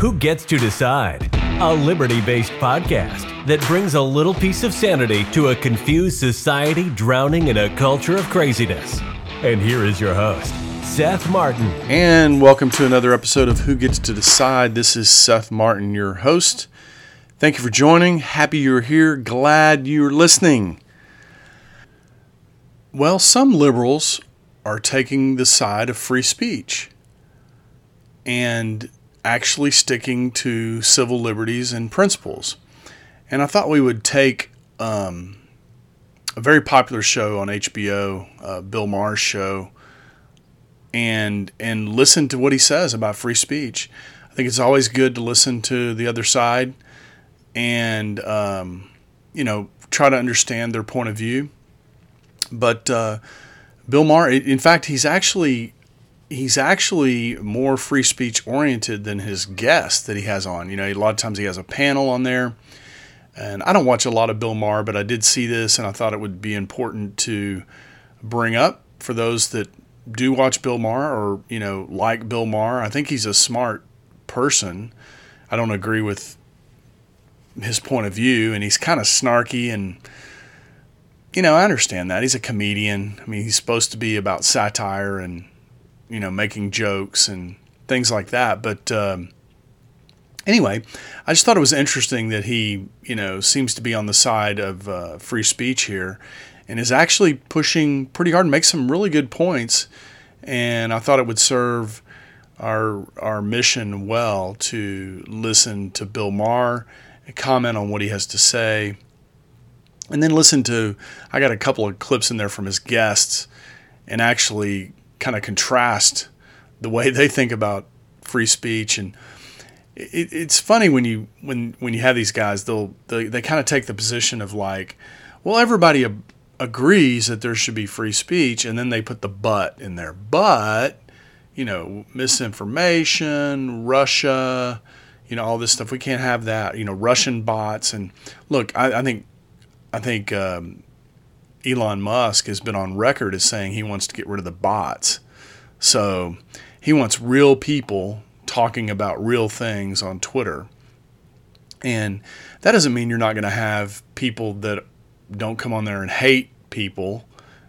Who Gets to Decide? A liberty based podcast that brings a little piece of sanity to a confused society drowning in a culture of craziness. And here is your host, Seth Martin. And welcome to another episode of Who Gets to Decide. This is Seth Martin, your host. Thank you for joining. Happy you're here. Glad you're listening. Well, some liberals are taking the side of free speech and actually sticking to civil liberties and principles. And I thought we would take um, a very popular show on HBO, uh, Bill Maher's show, and and listen to what he says about free speech. I think it's always good to listen to the other side, and um, you know try to understand their point of view. But uh, Bill Maher, in fact, he's actually he's actually more free speech oriented than his guest that he has on. You know, a lot of times he has a panel on there. And I don't watch a lot of Bill Maher, but I did see this and I thought it would be important to bring up for those that do watch Bill Maher or, you know, like Bill Maher. I think he's a smart person. I don't agree with his point of view and he's kind of snarky and you know, I understand that. He's a comedian. I mean, he's supposed to be about satire and you know, making jokes and things like that. But um, anyway, I just thought it was interesting that he, you know, seems to be on the side of uh, free speech here and is actually pushing pretty hard and makes some really good points. And I thought it would serve our our mission well to listen to Bill Maher and comment on what he has to say. And then listen to I got a couple of clips in there from his guests and actually kind of contrast the way they think about free speech. And it, it's funny when you when when you have these guys they'll they, they kind of take the position of like well everybody ab- agrees that there should be free speech and then they put the but in there. But you know misinformation russia you know all this stuff we can't have that. You know russian bots and look i, I think i think um, Elon Musk has been on record as saying he wants to get rid of the bots. So he wants real people talking about real things on Twitter. And that doesn't mean you're not going to have people that don't come on there and hate people,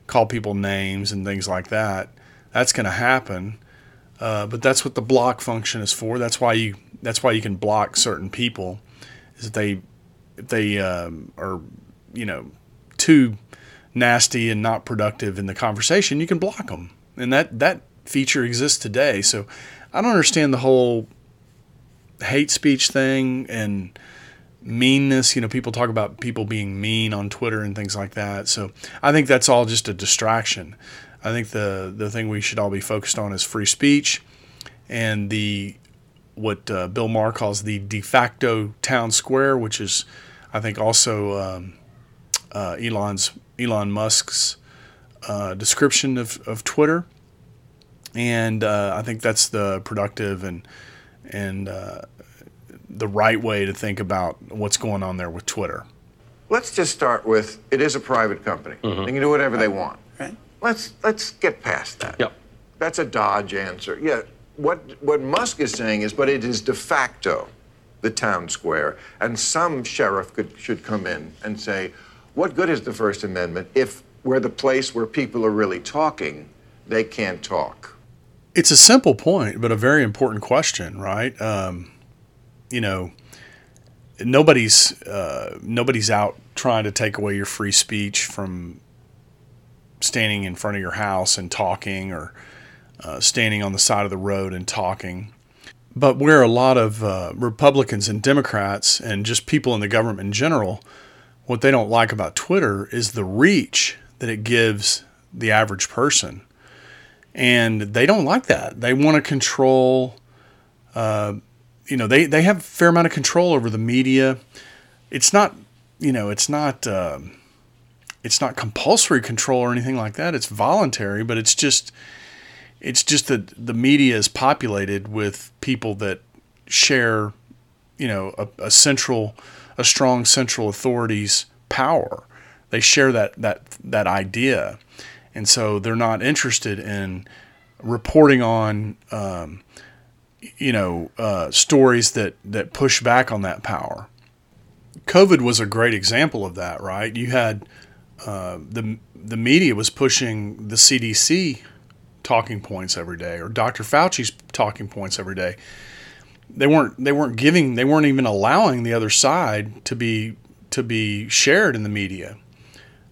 call people names and things like that. That's going to happen. Uh, but that's what the block function is for. That's why you that's why you can block certain people, is that they if they um, are you know too nasty and not productive in the conversation, you can block them. And that, that feature exists today. So I don't understand the whole hate speech thing and meanness. You know, people talk about people being mean on Twitter and things like that. So I think that's all just a distraction. I think the, the thing we should all be focused on is free speech and the what uh, Bill Maher calls the de facto town square, which is, I think, also um, uh, Elon's Elon Musk's uh, description of, of Twitter, and uh, I think that's the productive and and uh, the right way to think about what's going on there with Twitter. Let's just start with it is a private company. Mm-hmm. They can do whatever they want. Right. Let's let's get past that. Yep. That's a dodge answer. Yeah. What what Musk is saying is, but it is de facto the town square, and some sheriff could should come in and say, what good is the First Amendment if we're the place where people are really talking, they can't talk? It's a simple point, but a very important question, right? Um, you know, nobody's uh, nobody's out trying to take away your free speech from standing in front of your house and talking, or uh, standing on the side of the road and talking. But where a lot of uh, Republicans and Democrats and just people in the government in general what they don't like about Twitter is the reach that it gives the average person. And they don't like that. They want to control, uh, you know, they, they have a fair amount of control over the media. It's not, you know, it's not, uh, it's not compulsory control or anything like that. It's voluntary, but it's just, it's just that the media is populated with people that share, you know, a, a central, a strong central authority's power. They share that that that idea, and so they're not interested in reporting on um, you know, uh, stories that that push back on that power. COVID was a great example of that, right? You had uh, the the media was pushing the CDC talking points every day, or Dr. Fauci's talking points every day. They weren't they weren't giving they weren't even allowing the other side to be to be shared in the media.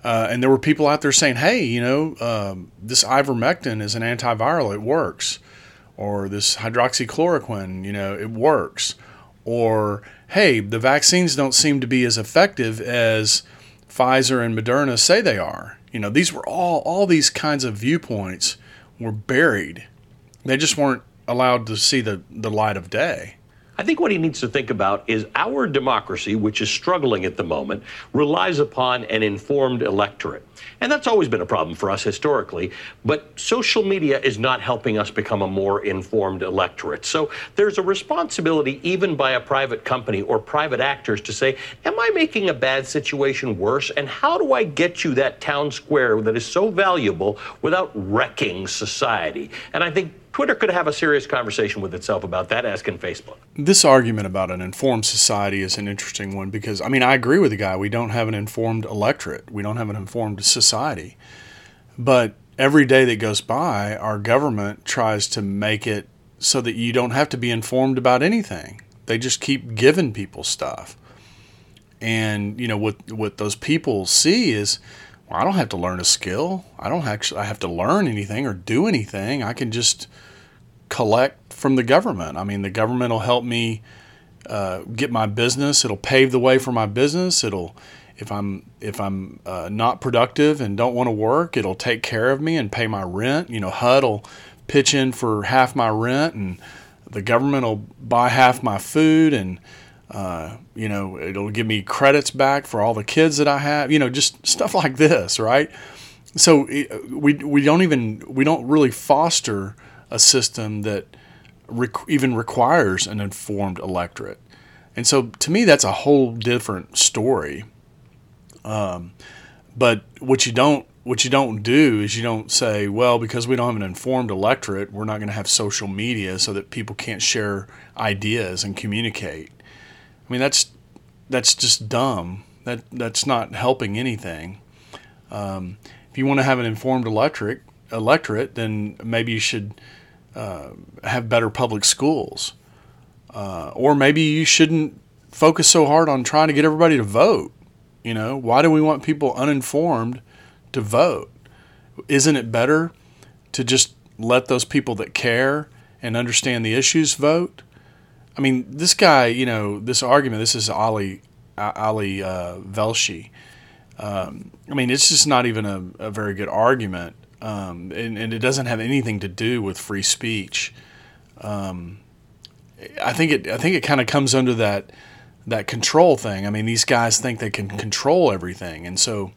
Uh, and there were people out there saying, "Hey, you know, um, this ivermectin is an antiviral; it works." Or this hydroxychloroquine, you know, it works. Or hey, the vaccines don't seem to be as effective as Pfizer and Moderna say they are. You know, these were all all these kinds of viewpoints were buried. They just weren't allowed to see the, the light of day. I think what he needs to think about is our democracy, which is struggling at the moment, relies upon an informed electorate. And that's always been a problem for us historically. But social media is not helping us become a more informed electorate. So there's a responsibility, even by a private company or private actors, to say, Am I making a bad situation worse? And how do I get you that town square that is so valuable without wrecking society? And I think Twitter could have a serious conversation with itself about that, as can Facebook. This argument about an informed society is an interesting one because, I mean, I agree with the guy. We don't have an informed electorate, we don't have an informed society. But every day that goes by, our government tries to make it so that you don't have to be informed about anything. They just keep giving people stuff. And, you know, what, what those people see is, I don't have to learn a skill. I don't actually I have to learn anything or do anything. I can just collect from the government. I mean, the government will help me uh, get my business. It'll pave the way for my business. It'll if I'm if I'm uh, not productive and don't want to work, it'll take care of me and pay my rent. You know, HUD will pitch in for half my rent, and the government will buy half my food, and uh, you know, it'll give me credits back for all the kids that I have. You know, just stuff like this, right? So we we don't even we don't really foster a system that even requires an informed electorate. And so to me, that's a whole different story. Um, but what you don't what you don't do is you don't say, well, because we don't have an informed electorate, we're not going to have social media so that people can't share ideas and communicate. I mean, that's that's just dumb. That that's not helping anything. Um, if you want to have an informed electorate, electorate, then maybe you should uh, have better public schools. Uh, or maybe you shouldn't focus so hard on trying to get everybody to vote. You know, why do we want people uninformed to vote? Isn't it better to just let those people that care and understand the issues vote? I mean, this guy, you know, this argument, this is Ali Ali uh, Velshi. Um, I mean, it's just not even a, a very good argument um, and, and, it doesn't have anything to do with free speech. Um, I think it I think it kind of comes under that that control thing. I mean, these guys think they can control everything, and so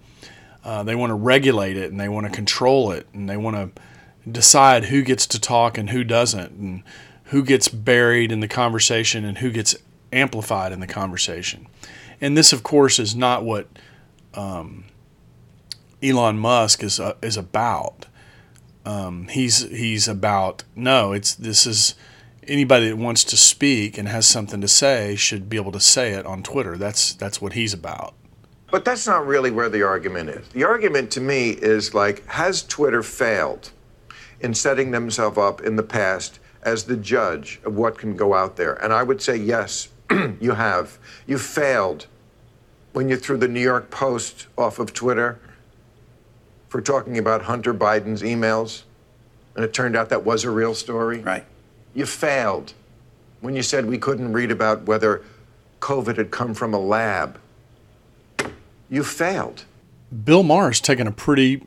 uh, they want to regulate it and they want to control it and they want to decide who gets to talk and who doesn't, and who gets buried in the conversation and who gets amplified in the conversation. And this, of course, is not what um, Elon Musk is uh, is about. Um, he's he's about no. It's this is anybody that wants to speak and has something to say should be able to say it on Twitter. That's that's what he's about. But that's not really where the argument is. The argument to me is like, has Twitter failed in setting themselves up in the past as the judge of what can go out there? And I would say yes, you have. You failed when you threw the New York Post off of Twitter for talking about Hunter Biden's emails, and it turned out that was a real story. Right. You failed when you said we couldn't read about whether COVID had come from a lab. You failed. Bill Maher's taking a pretty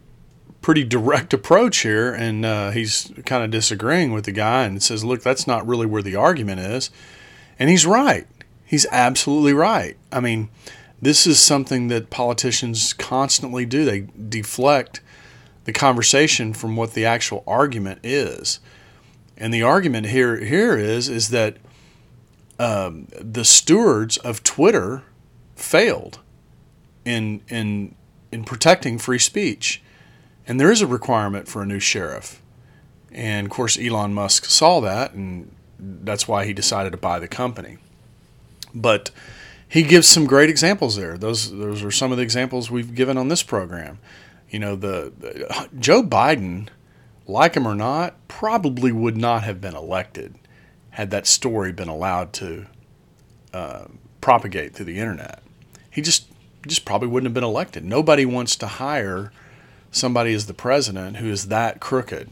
pretty direct approach here, and uh, he's kind of disagreeing with the guy and says, "Look, that's not really where the argument is," and he's right. He's absolutely right. I mean, this is something that politicians constantly do. They deflect the conversation from what the actual argument is. And the argument here here is is that um, the stewards of Twitter failed in in in protecting free speech, and there is a requirement for a new sheriff. And of course, Elon Musk saw that and that's why he decided to buy the company. But he gives some great examples there. Those those are some of the examples we've given on this program. You know, the, the Joe Biden, like him or not, probably would not have been elected had that story been allowed to uh, propagate through the internet. He just just probably wouldn't have been elected. Nobody wants to hire somebody as the president who is that crooked.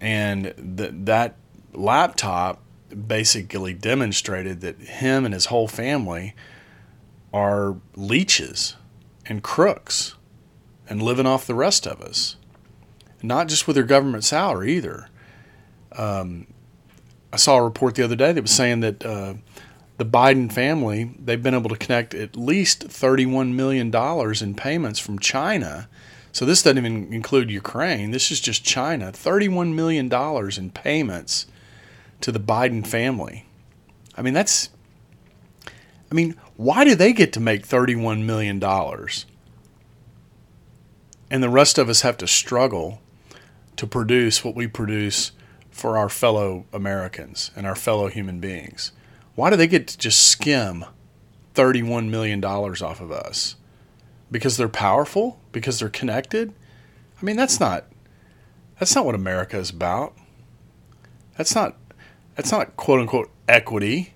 And that that laptop basically demonstrated that him and his whole family are leeches and crooks and living off the rest of us. Not just with their government salary either. Um, I saw a report the other day that was saying that uh, the Biden family they've been able to connect at least thirty-one million dollars in payments from China. So this doesn't even include Ukraine. This is just China. Thirty-one million dollars in payments to the Biden family. I mean, that's. I mean, why do they get to make $31 million? And the rest of us have to struggle to produce what we produce for our fellow Americans and our fellow human beings. Why do they get to just skim $31 million off of us? Because they're powerful? Because they're connected? I mean, that's not that's not what America is about. That's not that's not quote unquote equity.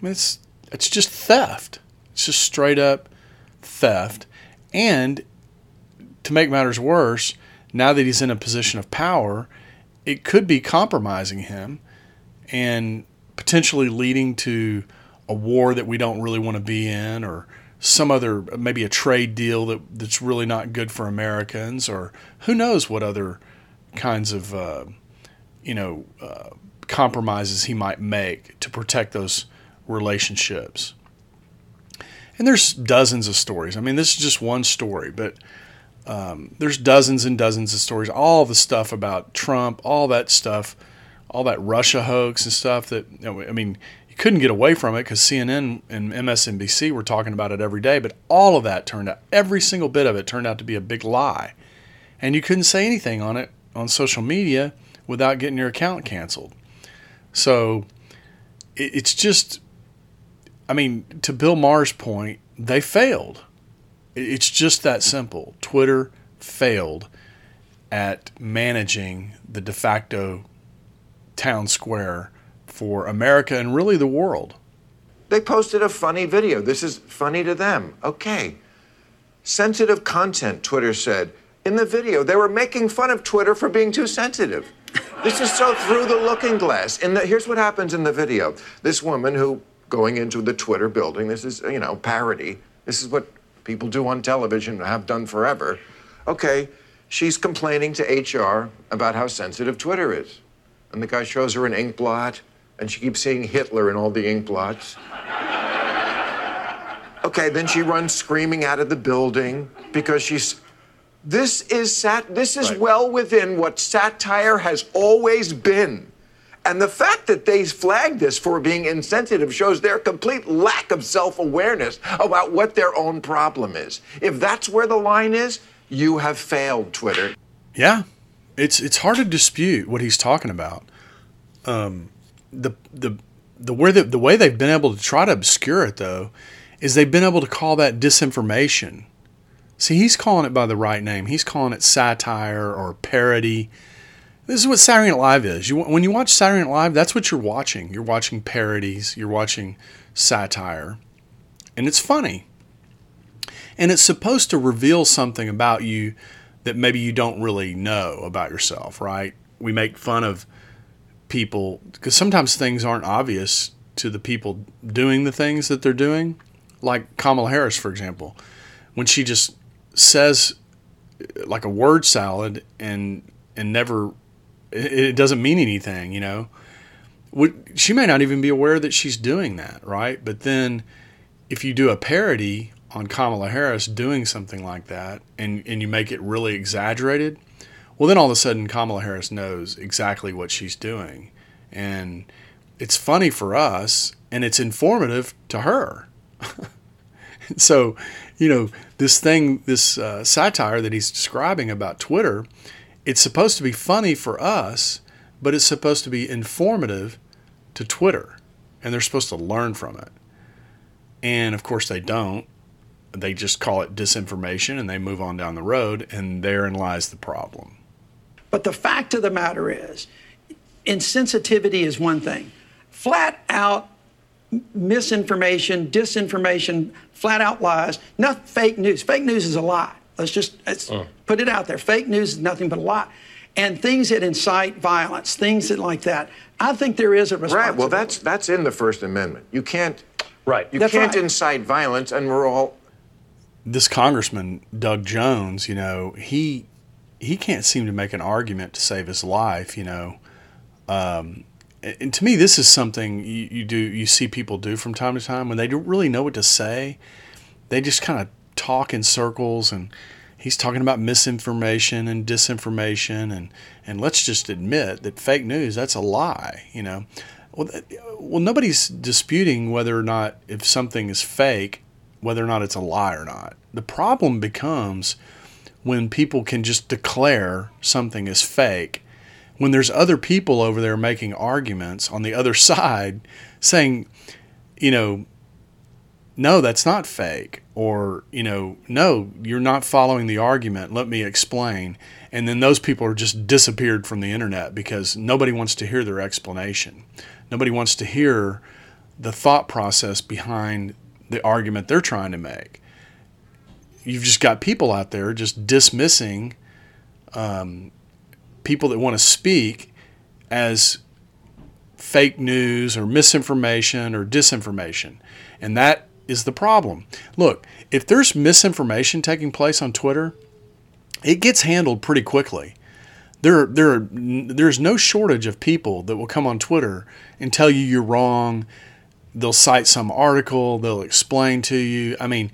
I mean, it's it's just theft. It's just straight up theft. And to make matters worse, now that he's in a position of power, it could be compromising him and potentially leading to a war that we don't really want to be in or some other maybe a trade deal that, that's really not good for Americans or who knows what other kinds of uh, you know uh, compromises he might make to protect those relationships. And there's dozens of stories. I mean, this is just one story, but um, there's dozens and dozens of stories. All the stuff about Trump, all that stuff, all that Russia hoax and stuff that, I mean, you couldn't get away from it because CNN and MSNBC were talking about it every day, but all of that turned out, every single bit of it turned out to be a big lie. And you couldn't say anything on it on social media without getting your account canceled. So it's just, I mean, to Bill Maher's point, they failed. It's just that simple. Twitter failed at managing the de facto town square for America and really the world. They posted a funny video. This is funny to them. Okay. Sensitive content, Twitter said. In the video, they were making fun of Twitter for being too sensitive. This is so through the looking glass. And here's what happens in the video. This woman who going into the Twitter building, this is, you know, parody. This is what people do on television, and have done forever. Okay, she's complaining to HR about how sensitive Twitter is. And the guy shows her an ink blot, and she keeps seeing Hitler in all the ink blots. Okay, then she runs screaming out of the building because she's this is sat this is right. well within what satire has always been. And the fact that they flagged this for being insensitive shows their complete lack of self-awareness about what their own problem is. If that's where the line is, you have failed, Twitter. Yeah. It's it's hard to dispute what he's talking about. Um, the the the way the, the way they've been able to try to obscure it though is they've been able to call that disinformation See, he's calling it by the right name. He's calling it satire or parody. This is what Saturday Night Live is. You, when you watch Saturday Night Live, that's what you're watching. You're watching parodies, you're watching satire, and it's funny. And it's supposed to reveal something about you that maybe you don't really know about yourself, right? We make fun of people because sometimes things aren't obvious to the people doing the things that they're doing. Like Kamala Harris, for example, when she just says like a word salad and and never it, doesn't mean anything, you know. Would, she may not even be aware that she's doing that, right? But then if you do a parody on Kamala Harris doing something like that and, and you make it really exaggerated, well, then all of a sudden Kamala Harris knows exactly what she's doing. And it's funny for us and it's informative to her. so, you know, this thing, this uh, satire that he's describing about Twitter, it's supposed to be funny for us, but it's supposed to be informative to Twitter and they're supposed to learn from it. And of course, they don't. They just call it disinformation and they move on down the road, and therein lies the problem. But the fact of the matter is, insensitivity is one thing. Flat out misinformation, disinformation, flat out lies, not fake news. Fake news is a lie. Let's just let's uh. put it out there. Fake news is nothing but a lie. And things that incite violence, things that like that. I think there is a responsibility. Right. Well, that's that's in the First Amendment. You can't. Right. You that's can't right. incite violence, and we're all. This congressman Doug Jones, you know, he he can't seem to make an argument to save his life. You know, um, and to me, this is something you, you do you see people do from time to time when they don't really know what to say. They just kind of talk in circles and he's talking about misinformation and disinformation and and let's just admit that fake news that's a lie you know well, well nobody's disputing whether or not if something is fake whether or not it's a lie or not the problem becomes when people can just declare something is fake when there's other people over there making arguments on the other side saying you know no, that's not fake. Or, you know, no, you're not following the argument. Let me explain. And then those people are just disappeared from the internet because nobody wants to hear their explanation. Nobody wants to hear the thought process behind the argument they're trying to make. You've just got people out there just dismissing um, people that want to speak as fake news or misinformation or disinformation. And that is the problem. Look, if there's misinformation taking place on Twitter, it gets handled pretty quickly. There, there, there's no shortage of people that will come on Twitter and tell you you're wrong. They'll cite some article. They'll explain to you. I mean,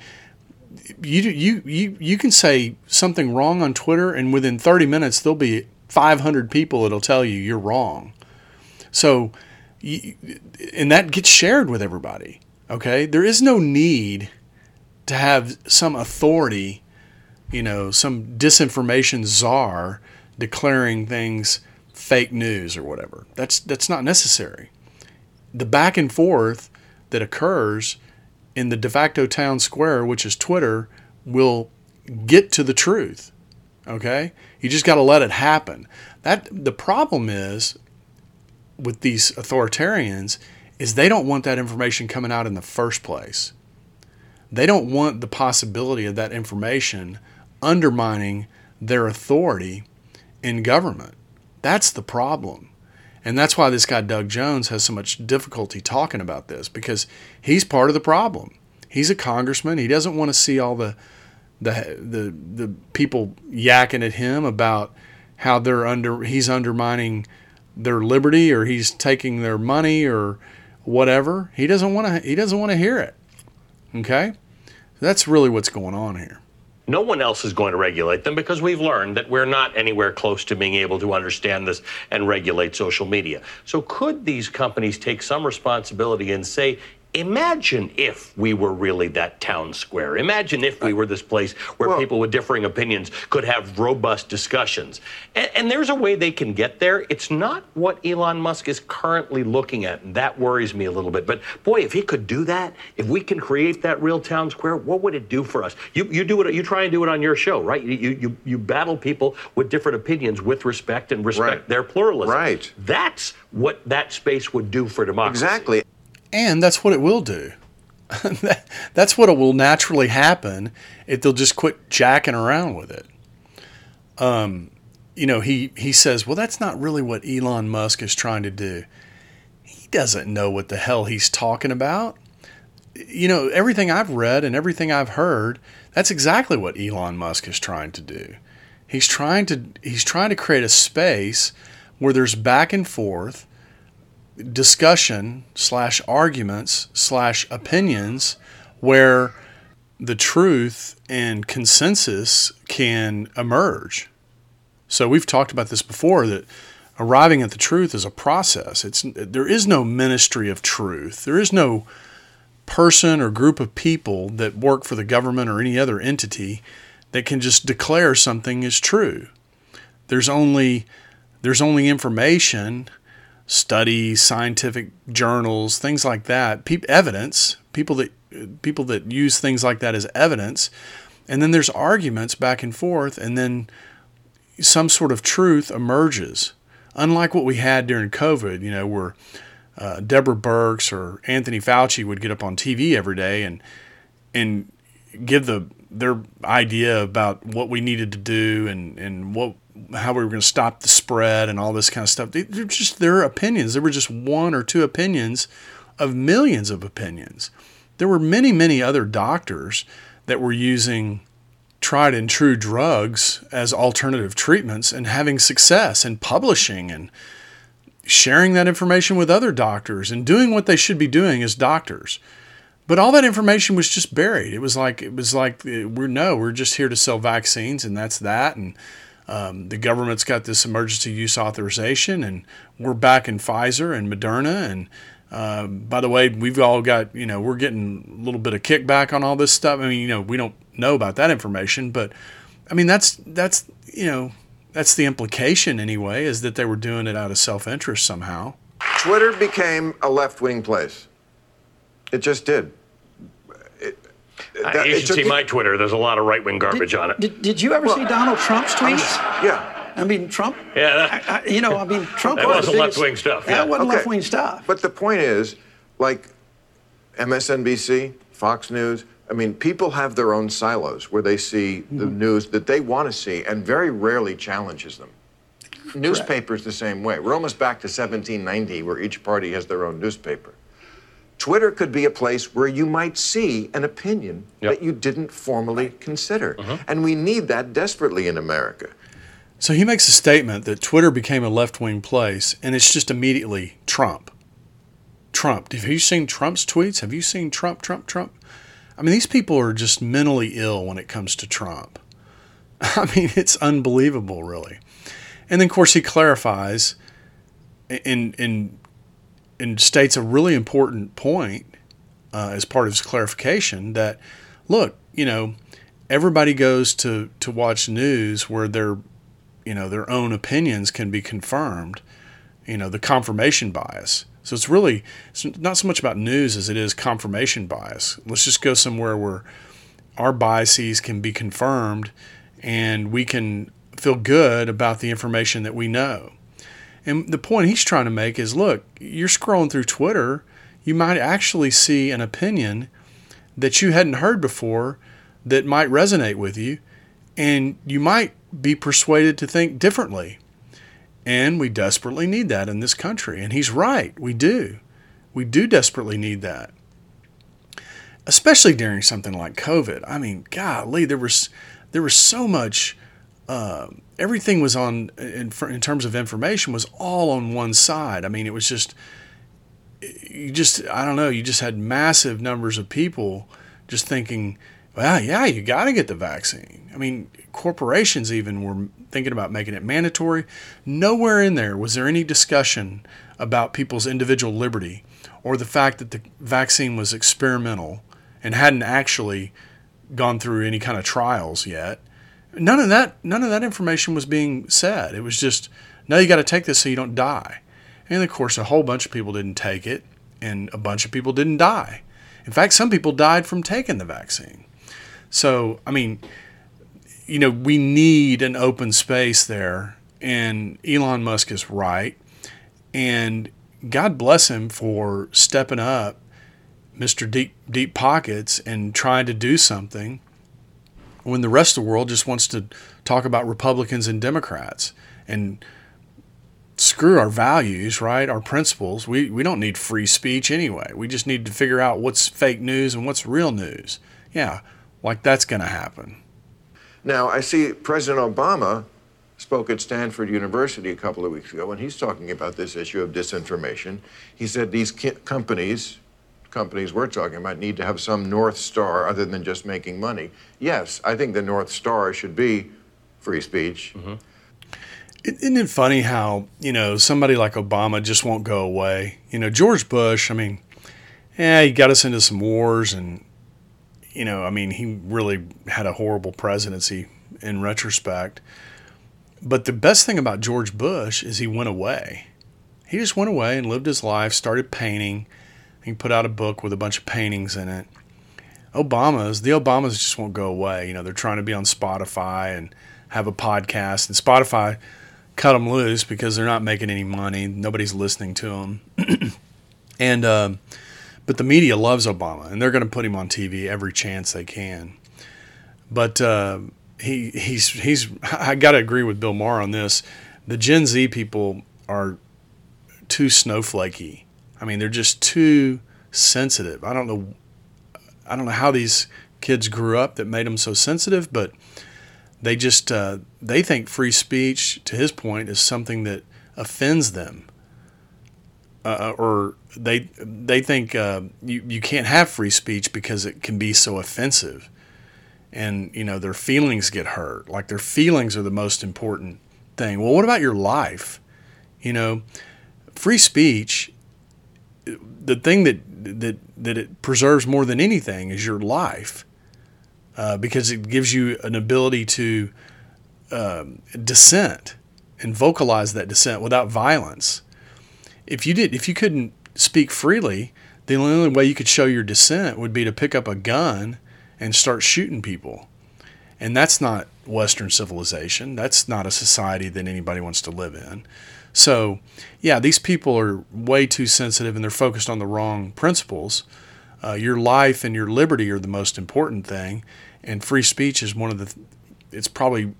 you, you, you, you can say something wrong on Twitter, and within 30 minutes, there'll be 500 people that'll tell you you're wrong. So, and that gets shared with everybody. Okay? There is no need to have some authority, you know, some disinformation czar declaring things fake news or whatever. That's that's not necessary. The back and forth that occurs in the de facto town square, which is Twitter, will get to the truth. Okay? You just got to let it happen. That the problem is with these authoritarians is they don't want that information coming out in the first place. They don't want the possibility of that information undermining their authority in government. That's the problem. And that's why this guy, Doug Jones, has so much difficulty talking about this because he's part of the problem. He's a congressman. He doesn't want to see all the, the, the, the people yakking at him about how they're under, he's undermining their liberty or he's taking their money or whatever. He doesn't want to he doesn't want to hear it. Okay? That's really what's going on here. No one else is going to regulate them because we've learned that we're not anywhere close to being able to understand this and regulate social media. So, could these companies take some responsibility and say, Imagine if we were really that town square. Imagine if we uh, were this place where well, people with differing opinions could have robust discussions. And, and, there's a way they can get there. It's not what Elon Musk is currently looking at, and that worries me a little bit. But boy, if he could do that, if we can create that real town square, what would it do for us? You, you do it. You try and do it on your show, right? You, you, you battle people with different opinions with respect and respect right. their pluralism. Right. That's what that space would do for democracy. Exactly. And that's what it will do. that's what it will naturally happen if they'll just quit jacking around with it. Um, you know, he, he says, well, that's not really what Elon Musk is trying to do. He doesn't know what the hell he's talking about. You know, everything I've read and everything I've heard, that's exactly what Elon Musk is trying to do. He's trying to he's trying to create a space where there's back and forth discussion slash arguments slash opinions where the truth and consensus can emerge. So we've talked about this before that arriving at the truth is a process. It's there is no ministry of truth. There is no person or group of people that work for the government or any other entity that can just declare something is true. There's only there's only information studies, scientific journals, things like that, pe- evidence, people that people that use things like that as evidence, and then there's arguments back and forth, and then some sort of truth emerges. Unlike what we had during COVID, you know, where uh, Deborah Birx or Anthony Fauci would get up on TV every day and and give the their idea about what we needed to do and and what how we were going to stop the spread and all this kind of stuff. They're just their opinions. There were just one or two opinions of millions of opinions. There were many many other doctors that were using tried and true drugs as alternative treatments and having success and publishing and sharing that information with other doctors and doing what they should be doing as doctors. But all that information was just buried. It was like it was like uh, we're no, we're just here to sell vaccines and that's that. And um, the government's got this emergency use authorization, and we're back in Pfizer and Moderna. And uh, by the way, we've all got you know we're getting a little bit of kickback on all this stuff. I mean, you know, we don't know about that information, but I mean that's that's you know that's the implication anyway, is that they were doing it out of self interest somehow. Twitter became a left wing place. It just did. It, that, you should see my Twitter. There's a lot of right wing garbage did, on it. Did, did you ever well, see Donald Trump's tweets? Yeah. I mean, Trump. Yeah. That, I, I, you know, I mean, Trump. that was wasn't left wing stuff. Yeah. That wasn't okay. left wing stuff. But the point is, like MSNBC, Fox News, I mean, people have their own silos where they see mm-hmm. the news that they want to see and very rarely challenges them. Newspapers the same way. We're almost back to 1790 where each party has their own newspaper. Twitter could be a place where you might see an opinion yep. that you didn't formally consider. Uh-huh. And we need that desperately in America. So he makes a statement that Twitter became a left wing place, and it's just immediately Trump. Trump. Have you seen Trump's tweets? Have you seen Trump, Trump, Trump? I mean, these people are just mentally ill when it comes to Trump. I mean, it's unbelievable, really. And then, of course, he clarifies in and, and states a really important point uh, as part of his clarification that, look, you know, everybody goes to, to watch news where their, you know, their own opinions can be confirmed, you know, the confirmation bias. So it's really it's not so much about news as it is confirmation bias. Let's just go somewhere where our biases can be confirmed and we can feel good about the information that we know. And the point he's trying to make is look, you're scrolling through Twitter, you might actually see an opinion that you hadn't heard before that might resonate with you, and you might be persuaded to think differently. And we desperately need that in this country. And he's right, we do. We do desperately need that. Especially during something like COVID. I mean, golly, there was there was so much. Uh, everything was on in, in terms of information was all on one side. I mean, it was just you just I don't know. You just had massive numbers of people just thinking, well, yeah, you got to get the vaccine. I mean, corporations even were thinking about making it mandatory. Nowhere in there was there any discussion about people's individual liberty or the fact that the vaccine was experimental and hadn't actually gone through any kind of trials yet. None of that none of that information was being said. It was just, no, you got to take this so you don't die. And of course, a whole bunch of people didn't take it, and a bunch of people didn't die. In fact, some people died from taking the vaccine. So, I mean, you know, we need an open space there. And Elon Musk is right. And God bless him for stepping up, Mr. Deep Deep Pockets, and trying to do something when the rest of the world just wants to talk about Republicans and Democrats and screw our values, right? Our principles. We we don't need free speech anyway. We just need to figure out what's fake news and what's real news. Yeah, like that's going to happen. Now, I see President Obama spoke at Stanford University a couple of weeks ago, and he's talking about this issue of disinformation. He said these companies, companies we're talking about, need to have some North Star other than just making money. Yes, I think the North Star should be free speech. Mm-hmm. Isn't it funny how, you know, somebody like Obama just won't go away? You know, George Bush, I mean, yeah, he got us into some wars and you know, I mean, he really had a horrible presidency in retrospect. But the best thing about George Bush is he went away. He just went away and lived his life, started painting. He put out a book with a bunch of paintings in it. Obama's, the Obamas just won't go away. You know, they're trying to be on Spotify and have a podcast, and Spotify cut them loose because they're not making any money. Nobody's listening to them. and, uh, but the media loves Obama, and they're going to put him on TV every chance they can. But uh, he he's he's I got to agree with Bill Maher on this. The Gen Z people are too snowflakey. I mean, they're just too sensitive. I don't know I don't know how these kids grew up that made them so sensitive, but they just uh, they think free speech, to his point, is something that offends them, uh, or they they think uh, you you can't have free speech because it can be so offensive, and you know their feelings get hurt. Like their feelings are the most important thing. Well, what about your life? You know, free speech. The thing that that that it preserves more than anything is your life, uh, because it gives you an ability to um, dissent and vocalize that dissent without violence. If you did, if you couldn't speak freely, the only way you could show your dissent would be to pick up a gun and start shooting people. And that's not Western civilization. That's not a society that anybody wants to live in. So, yeah, these people are way too sensitive and they're focused on the wrong principles. Uh, your life and your liberty are the most important thing, and free speech is one of the. It's probably,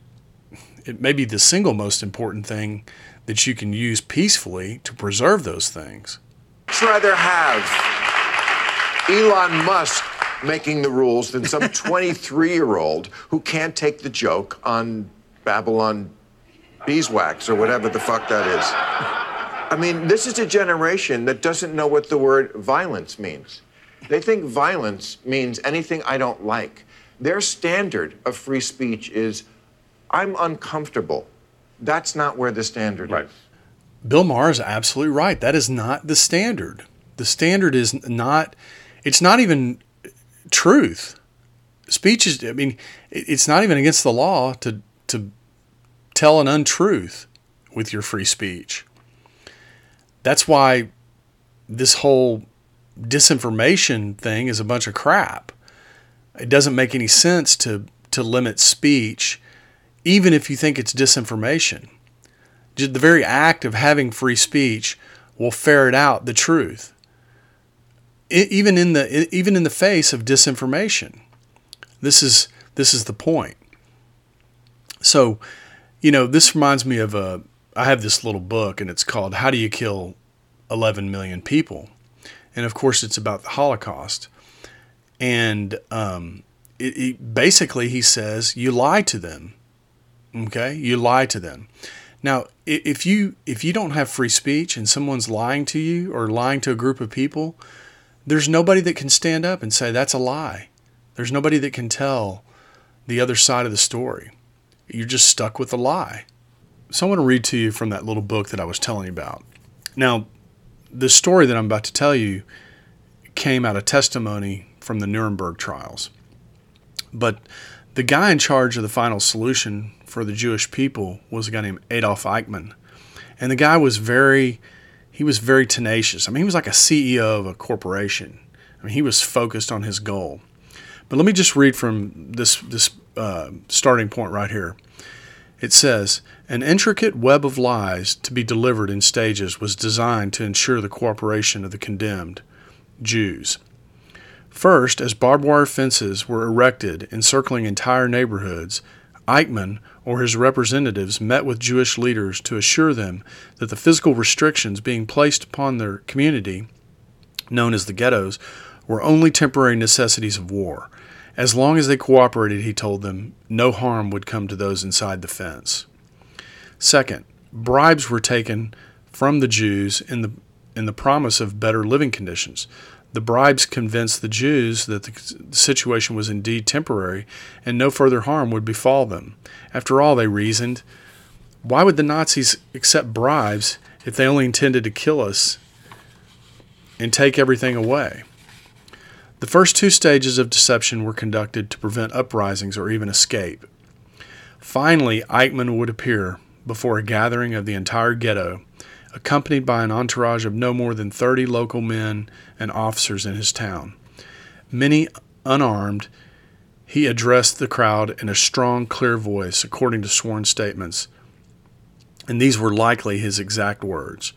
it may be the single most important thing that you can use peacefully to preserve those things. I'd rather have Elon Musk making the rules than some 23 year old who can't take the joke on Babylon beeswax or whatever the fuck that is. I mean, this is a generation that doesn't know what the word violence means. They think violence means anything I don't like. Their standard of free speech is I'm uncomfortable. That's not where the standard Right. is. Bill Maher is absolutely right. That is not the standard. The standard is not, it's not even truth. Speech is, I mean, it's not even against the law to, to tell an untruth with your free speech. That's why this whole disinformation thing is a bunch of crap. It doesn't make any sense to, to limit speech, even if you think it's disinformation the very act of having free speech will ferret out the truth even in the even in the face of disinformation this is this is the point so you know this reminds me of a i have this little book and it's called how do you kill 11 million people and of course it's about the holocaust and um, it, it, basically he says you lie to them okay you lie to them now, if you if you don't have free speech and someone's lying to you or lying to a group of people, there's nobody that can stand up and say that's a lie. There's nobody that can tell the other side of the story. You're just stuck with the lie. So I want to read to you from that little book that I was telling you about. Now, the story that I'm about to tell you came out of testimony from the Nuremberg trials. But the guy in charge of the final solution for the Jewish people was a guy named Adolf Eichmann. And the guy was very he was very tenacious. I mean, he was like a CEO of a corporation. I mean, he was focused on his goal. But let me just read from this this uh, starting point right here. It says, An intricate web of lies to be delivered in stages was designed to ensure the cooperation of the condemned Jews. First, as barbed wire fences were erected encircling entire neighborhoods, Eichmann or his representatives met with Jewish leaders to assure them that the physical restrictions being placed upon their community, known as the ghettos, were only temporary necessities of war. As long as they cooperated, he told them, no harm would come to those inside the fence. Second, bribes were taken from the Jews in the in the promise of better living conditions. The bribes convinced the Jews that the situation was indeed temporary and no further harm would befall them. After all, they reasoned, why would the Nazis accept bribes if they only intended to kill us and take everything away? The first two stages of deception were conducted to prevent uprisings or even escape. Finally, Eichmann would appear before a gathering of the entire ghetto accompanied by an entourage of no more than 30 local men and officers in his town. Many unarmed, he addressed the crowd in a strong, clear voice, according to sworn statements. And these were likely his exact words.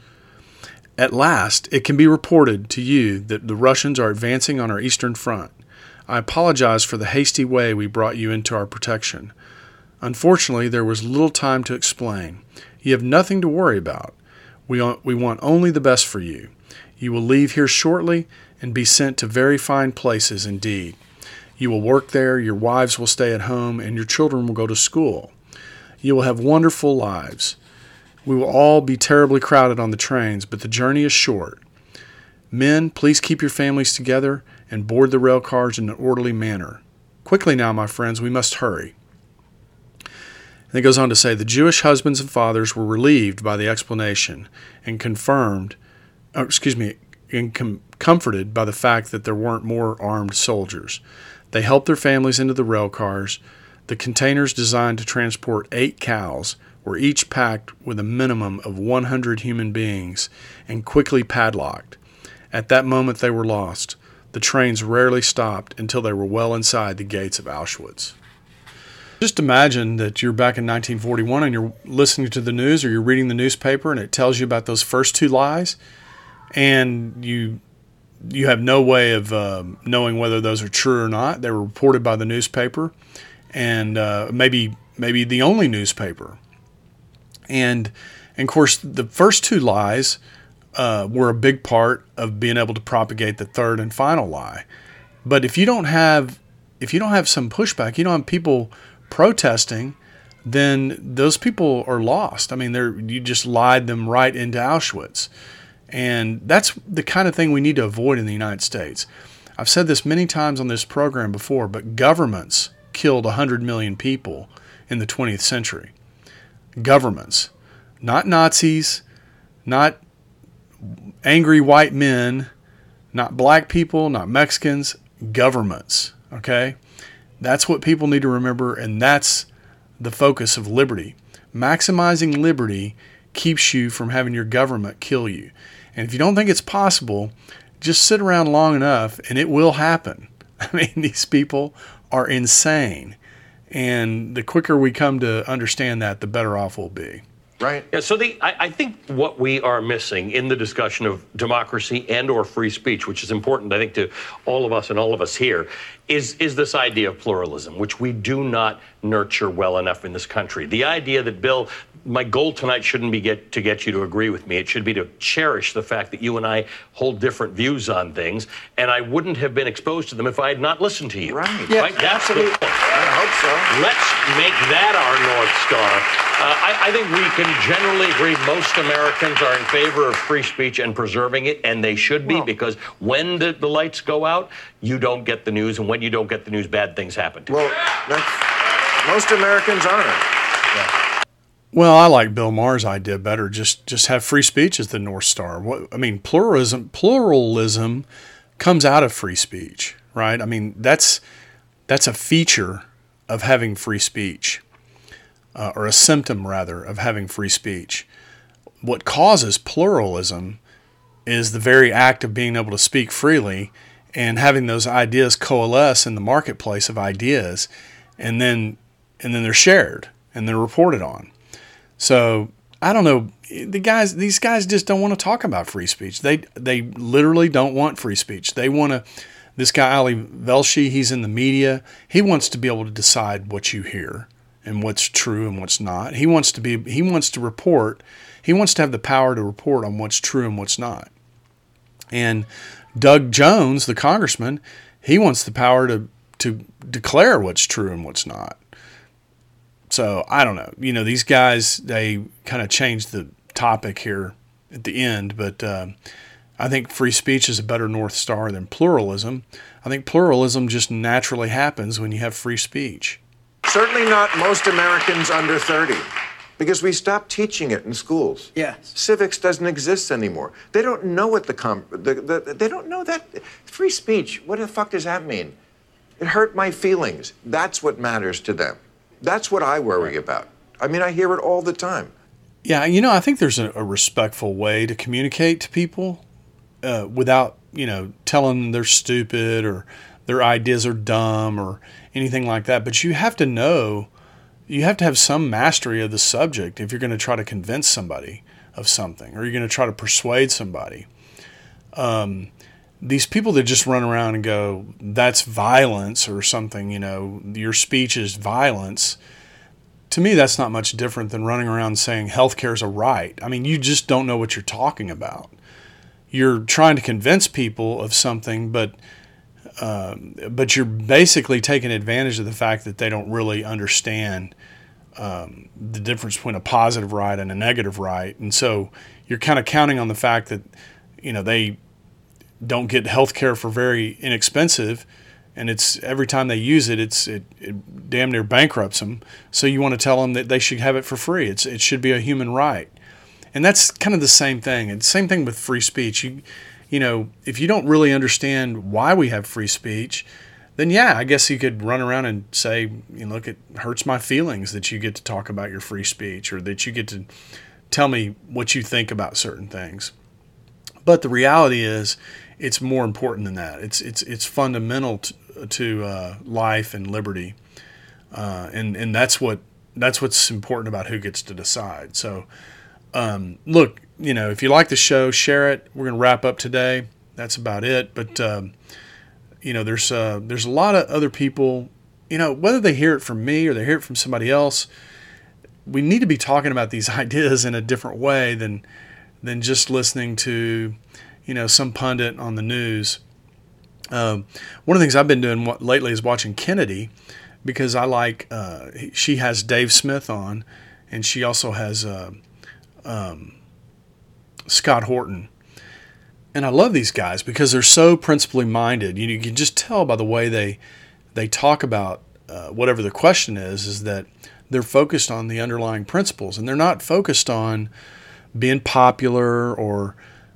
At last, it can be reported to you that the Russians are advancing on our eastern front. I apologize for the hasty way we brought you into our protection. Unfortunately, there was little time to explain. You have nothing to worry about. We, we want only the best for you. You will leave here shortly and be sent to very fine places indeed. You will work there, your wives will stay at home, and your children will go to school. You will have wonderful lives. We will all be terribly crowded on the trains, but the journey is short. Men, please keep your families together and board the rail cars in an orderly manner. Quickly now, my friends, we must hurry. And it goes on to say the Jewish husbands and fathers were relieved by the explanation and confirmed, or excuse me, and com- comforted by the fact that there weren't more armed soldiers. They helped their families into the rail cars. The containers designed to transport eight cows were each packed with a minimum of 100 human beings and quickly padlocked. At that moment, they were lost. The trains rarely stopped until they were well inside the gates of Auschwitz. Just imagine that you're back in 1941 and you're listening to the news or you're reading the newspaper and it tells you about those first two lies, and you you have no way of uh, knowing whether those are true or not. They were reported by the newspaper, and uh, maybe maybe the only newspaper. And, and of course, the first two lies uh, were a big part of being able to propagate the third and final lie. But if you don't have if you don't have some pushback, you don't have people protesting, then those people are lost. I mean, they're you just lied them right into Auschwitz. And that's the kind of thing we need to avoid in the United States. I've said this many times on this program before, but governments killed 100 million people in the 20th century. Governments, not Nazis, not angry white men, not black people, not Mexicans, governments. Okay? That's what people need to remember, and that's the focus of liberty. Maximizing liberty keeps you from having your government kill you. And if you don't think it's possible, just sit around long enough and it will happen. I mean, these people are insane. And the quicker we come to understand that, the better off we'll be. Right. Yeah, so the, I, I, think what we are missing in the discussion of democracy and or free speech, which is important, I think, to all of us and all of us here, is, is this idea of pluralism, which we do not nurture well enough in this country. The idea that, Bill, my goal tonight shouldn't be get to get you to agree with me. It should be to cherish the fact that you and I hold different views on things, and I wouldn't have been exposed to them if I had not listened to you. Right. Yeah. Right? That's the point. I hope so. Let's make that our north star. Uh, I, I think we can generally agree most Americans are in favor of free speech and preserving it, and they should be well, because when the, the lights go out, you don't get the news, and when you don't get the news, bad things happen. To well, you. Well, most Americans aren't. Yeah. Well, I like Bill Maher's idea better. Just just have free speech as the north star. What I mean, pluralism pluralism comes out of free speech, right? I mean, that's that's a feature of having free speech, uh, or a symptom rather of having free speech. What causes pluralism is the very act of being able to speak freely and having those ideas coalesce in the marketplace of ideas, and then and then they're shared and they're reported on. So I don't know. The guys, these guys just don't want to talk about free speech. They they literally don't want free speech. They want to. This guy Ali Velshi, he's in the media. He wants to be able to decide what you hear and what's true and what's not. He wants to be. He wants to report. He wants to have the power to report on what's true and what's not. And Doug Jones, the congressman, he wants the power to to declare what's true and what's not. So I don't know. You know, these guys they kind of changed the topic here at the end, but uh, I think free speech is a better north star than pluralism. I think pluralism just naturally happens when you have free speech. Certainly not most Americans under 30 because we stopped teaching it in schools. Yes. Civics doesn't exist anymore. They don't know what the, com- the, the, they don't know that free speech. What the fuck does that mean? It hurt my feelings. That's what matters to them. That's what I worry about. I mean, I hear it all the time. Yeah, you know, I think there's a, a respectful way to communicate to people uh, without, you know, telling them they're stupid or their ideas are dumb or anything like that. But you have to know, you have to have some mastery of the subject if you're going to try to convince somebody of something or you're going to try to persuade somebody. Um, these people that just run around and go, that's violence or something, you know, your speech is violence. To me, that's not much different than running around saying healthcare is a right. I mean, you just don't know what you're talking about. You're trying to convince people of something, but um, but you're basically taking advantage of the fact that they don't really understand um, the difference between a positive right and a negative right, and so you're kind of counting on the fact that you know they don't get health care for very inexpensive and it's every time they use it it's it, it, damn near bankrupts them so you want to tell them that they should have it for free. It's it should be a human right. And that's kind of the same thing. And same thing with free speech. You you know if you don't really understand why we have free speech then yeah i guess you could run around and say you know, look it hurts my feelings that you get to talk about your free speech or that you get to tell me what you think about certain things but the reality is it's more important than that. It's it's it's fundamental to, to uh, life and liberty, uh, and and that's what that's what's important about who gets to decide. So, um, look, you know, if you like the show, share it. We're gonna wrap up today. That's about it. But um, you know, there's uh, there's a lot of other people. You know, whether they hear it from me or they hear it from somebody else, we need to be talking about these ideas in a different way than than just listening to you know, some pundit on the news. Um, one of the things I've been doing lately is watching Kennedy because I like, uh, she has Dave Smith on and she also has uh, um, Scott Horton. And I love these guys because they're so principally minded. You, you can just tell by the way they they talk about uh, whatever the question is, is that they're focused on the underlying principles and they're not focused on being popular or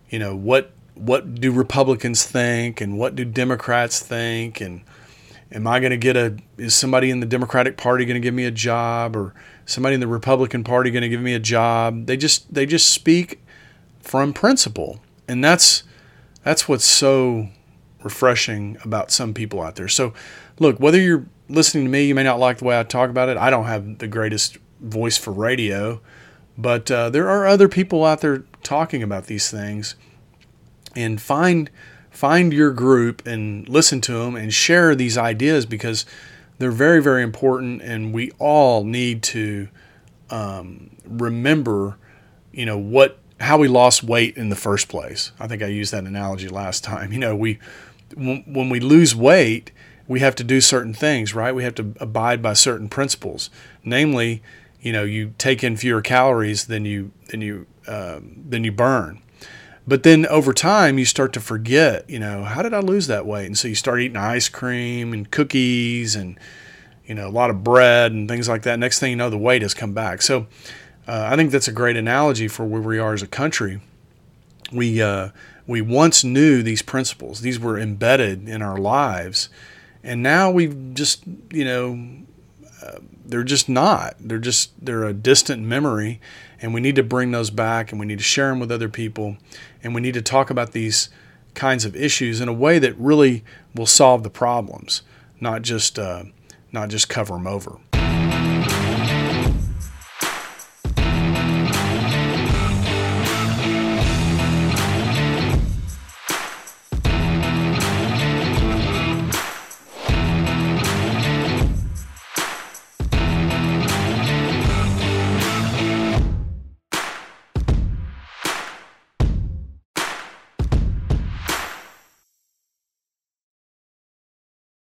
you know what what do Republicans think and what do Democrats think and am I going to get a is somebody in the Democratic Party going to give me a job or somebody in the Republican Party going to give me a job they just they just speak from principle. And that's that's what's so refreshing about some people out there. So look whether you're listening to me you may not like the way I talk about it. I don't have the greatest voice for radio but uh, there are other people out there talking about these things. And find find your group and listen to them and share these ideas because they're very very important. And we all need to um, remember you know what how we lost weight in the first place i think i used that analogy last time you know we when we lose weight we have to do certain things right we have to abide by certain principles namely you know you take in fewer calories than you than you um, than you burn but then over time, you start to forget, you know, how did I lose that weight? And so you start eating ice cream and cookies and, you know, a lot of bread and things like that. Next thing you know, the weight has come back. So uh, I think that's a great analogy for where we are as a country. We, uh, we once knew these principles, these were embedded in our lives. And now we've just, you know, uh, they're just not. They're just, they're a distant memory and we need to bring those back and we need to share them with other people and we need to talk about these kinds of issues in a way that really will solve the problems not just uh, not just cover them over